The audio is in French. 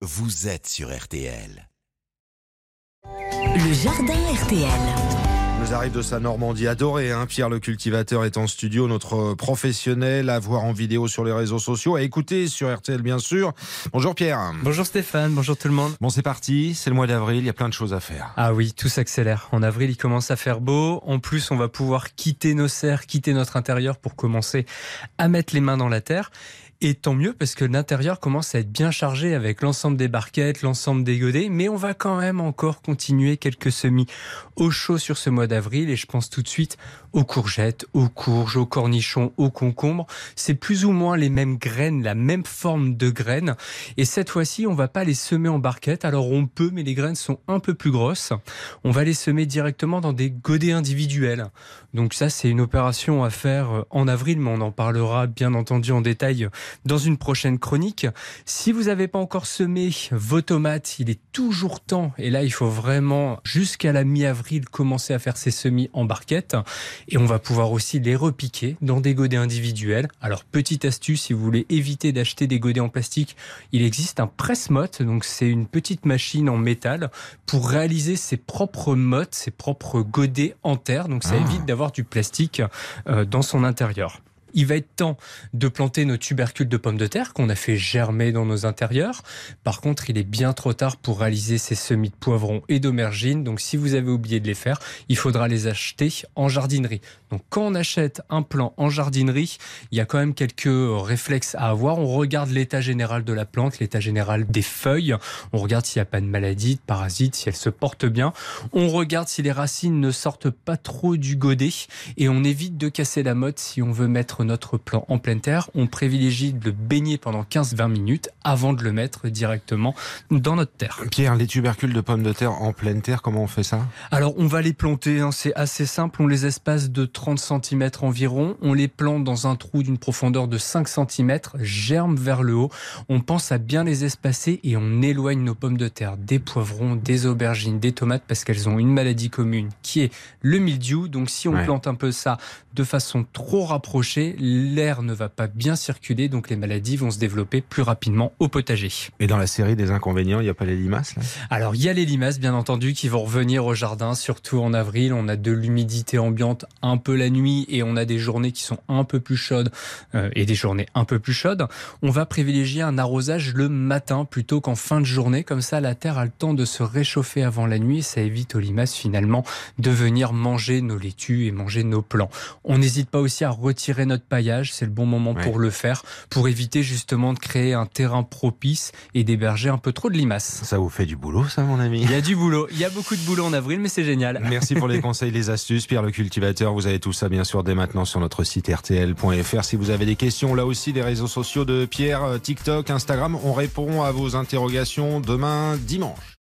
vous êtes sur RTL. Le jardin RTL. Nous arrive de sa Normandie adorée. Hein. Pierre le cultivateur est en studio, notre professionnel à voir en vidéo sur les réseaux sociaux, à écouter sur RTL bien sûr. Bonjour Pierre. Bonjour Stéphane, bonjour tout le monde. Bon c'est parti, c'est le mois d'avril, il y a plein de choses à faire. Ah oui, tout s'accélère. En avril, il commence à faire beau. En plus, on va pouvoir quitter nos serres, quitter notre intérieur pour commencer à mettre les mains dans la terre. Et tant mieux parce que l'intérieur commence à être bien chargé avec l'ensemble des barquettes, l'ensemble des godets, mais on va quand même encore continuer quelques semis au chaud sur ce mois d'avril et je pense tout de suite aux courgettes, aux courges, aux cornichons, aux concombres. C'est plus ou moins les mêmes graines, la même forme de graines. Et cette fois-ci, on va pas les semer en barquette. Alors on peut, mais les graines sont un peu plus grosses. On va les semer directement dans des godets individuels. Donc ça, c'est une opération à faire en avril, mais on en parlera bien entendu en détail dans une prochaine chronique. Si vous n'avez pas encore semé vos tomates, il est toujours temps, et là il faut vraiment jusqu'à la mi-avril commencer à faire ces semis en barquette, et on va pouvoir aussi les repiquer dans des godets individuels. Alors petite astuce, si vous voulez éviter d'acheter des godets en plastique, il existe un presse-motte, donc c'est une petite machine en métal pour réaliser ses propres mottes, ses propres godets en terre, donc ça Ah. évite d'avoir du plastique euh, dans son intérieur. Il va être temps de planter nos tubercules de pommes de terre qu'on a fait germer dans nos intérieurs. Par contre, il est bien trop tard pour réaliser ces semis de poivrons et d'aubergines. Donc, si vous avez oublié de les faire, il faudra les acheter en jardinerie. Donc, quand on achète un plant en jardinerie, il y a quand même quelques réflexes à avoir. On regarde l'état général de la plante, l'état général des feuilles. On regarde s'il n'y a pas de maladie, de parasites, si elle se porte bien. On regarde si les racines ne sortent pas trop du godet et on évite de casser la motte si on veut mettre notre plant en pleine terre. On privilégie de le baigner pendant 15-20 minutes avant de le mettre directement dans notre terre. Pierre, les tubercules de pommes de terre en pleine terre, comment on fait ça? Alors on va les planter, hein, c'est assez simple, on les espace de 30 cm environ, on les plante dans un trou d'une profondeur de 5 cm, germe vers le haut, on pense à bien les espacer et on éloigne nos pommes de terre des poivrons, des aubergines, des tomates parce qu'elles ont une maladie commune qui est le mildiou. Donc si on Ouais. plante un peu ça de façon trop rapprochée, l'air ne va pas bien circuler, donc les maladies vont se développer plus rapidement au potager. Et dans la série des inconvénients, il n'y a pas les limaces là? Alors, il y a les limaces, bien entendu, qui vont revenir au jardin, surtout en avril. On a de l'humidité ambiante un peu la nuit et on a des journées qui sont un peu plus chaudes euh, et des journées un peu plus chaudes. On va privilégier un arrosage le matin plutôt qu'en fin de journée. Comme ça, la terre a le temps de se réchauffer avant la nuit et ça évite aux limaces finalement de venir manger nos laitues et manger nos plants. On n'hésite pas aussi à retirer notre paillage. C'est le bon moment Ouais. pour le faire, pour éviter justement de créer un terrain propice et d'héberger un peu trop de limaces. Ça vous fait du boulot ça mon ami? Il y a du boulot, il y a beaucoup de boulot en avril, mais c'est génial. Merci pour les conseils, les astuces. Pierre le cultivateur, vous avez tout ça bien sûr dès maintenant sur notre site rtl.fr. Si vous avez des questions, là aussi, les réseaux sociaux de Pierre, euh, TikTok, Instagram, on répond à vos interrogations demain dimanche.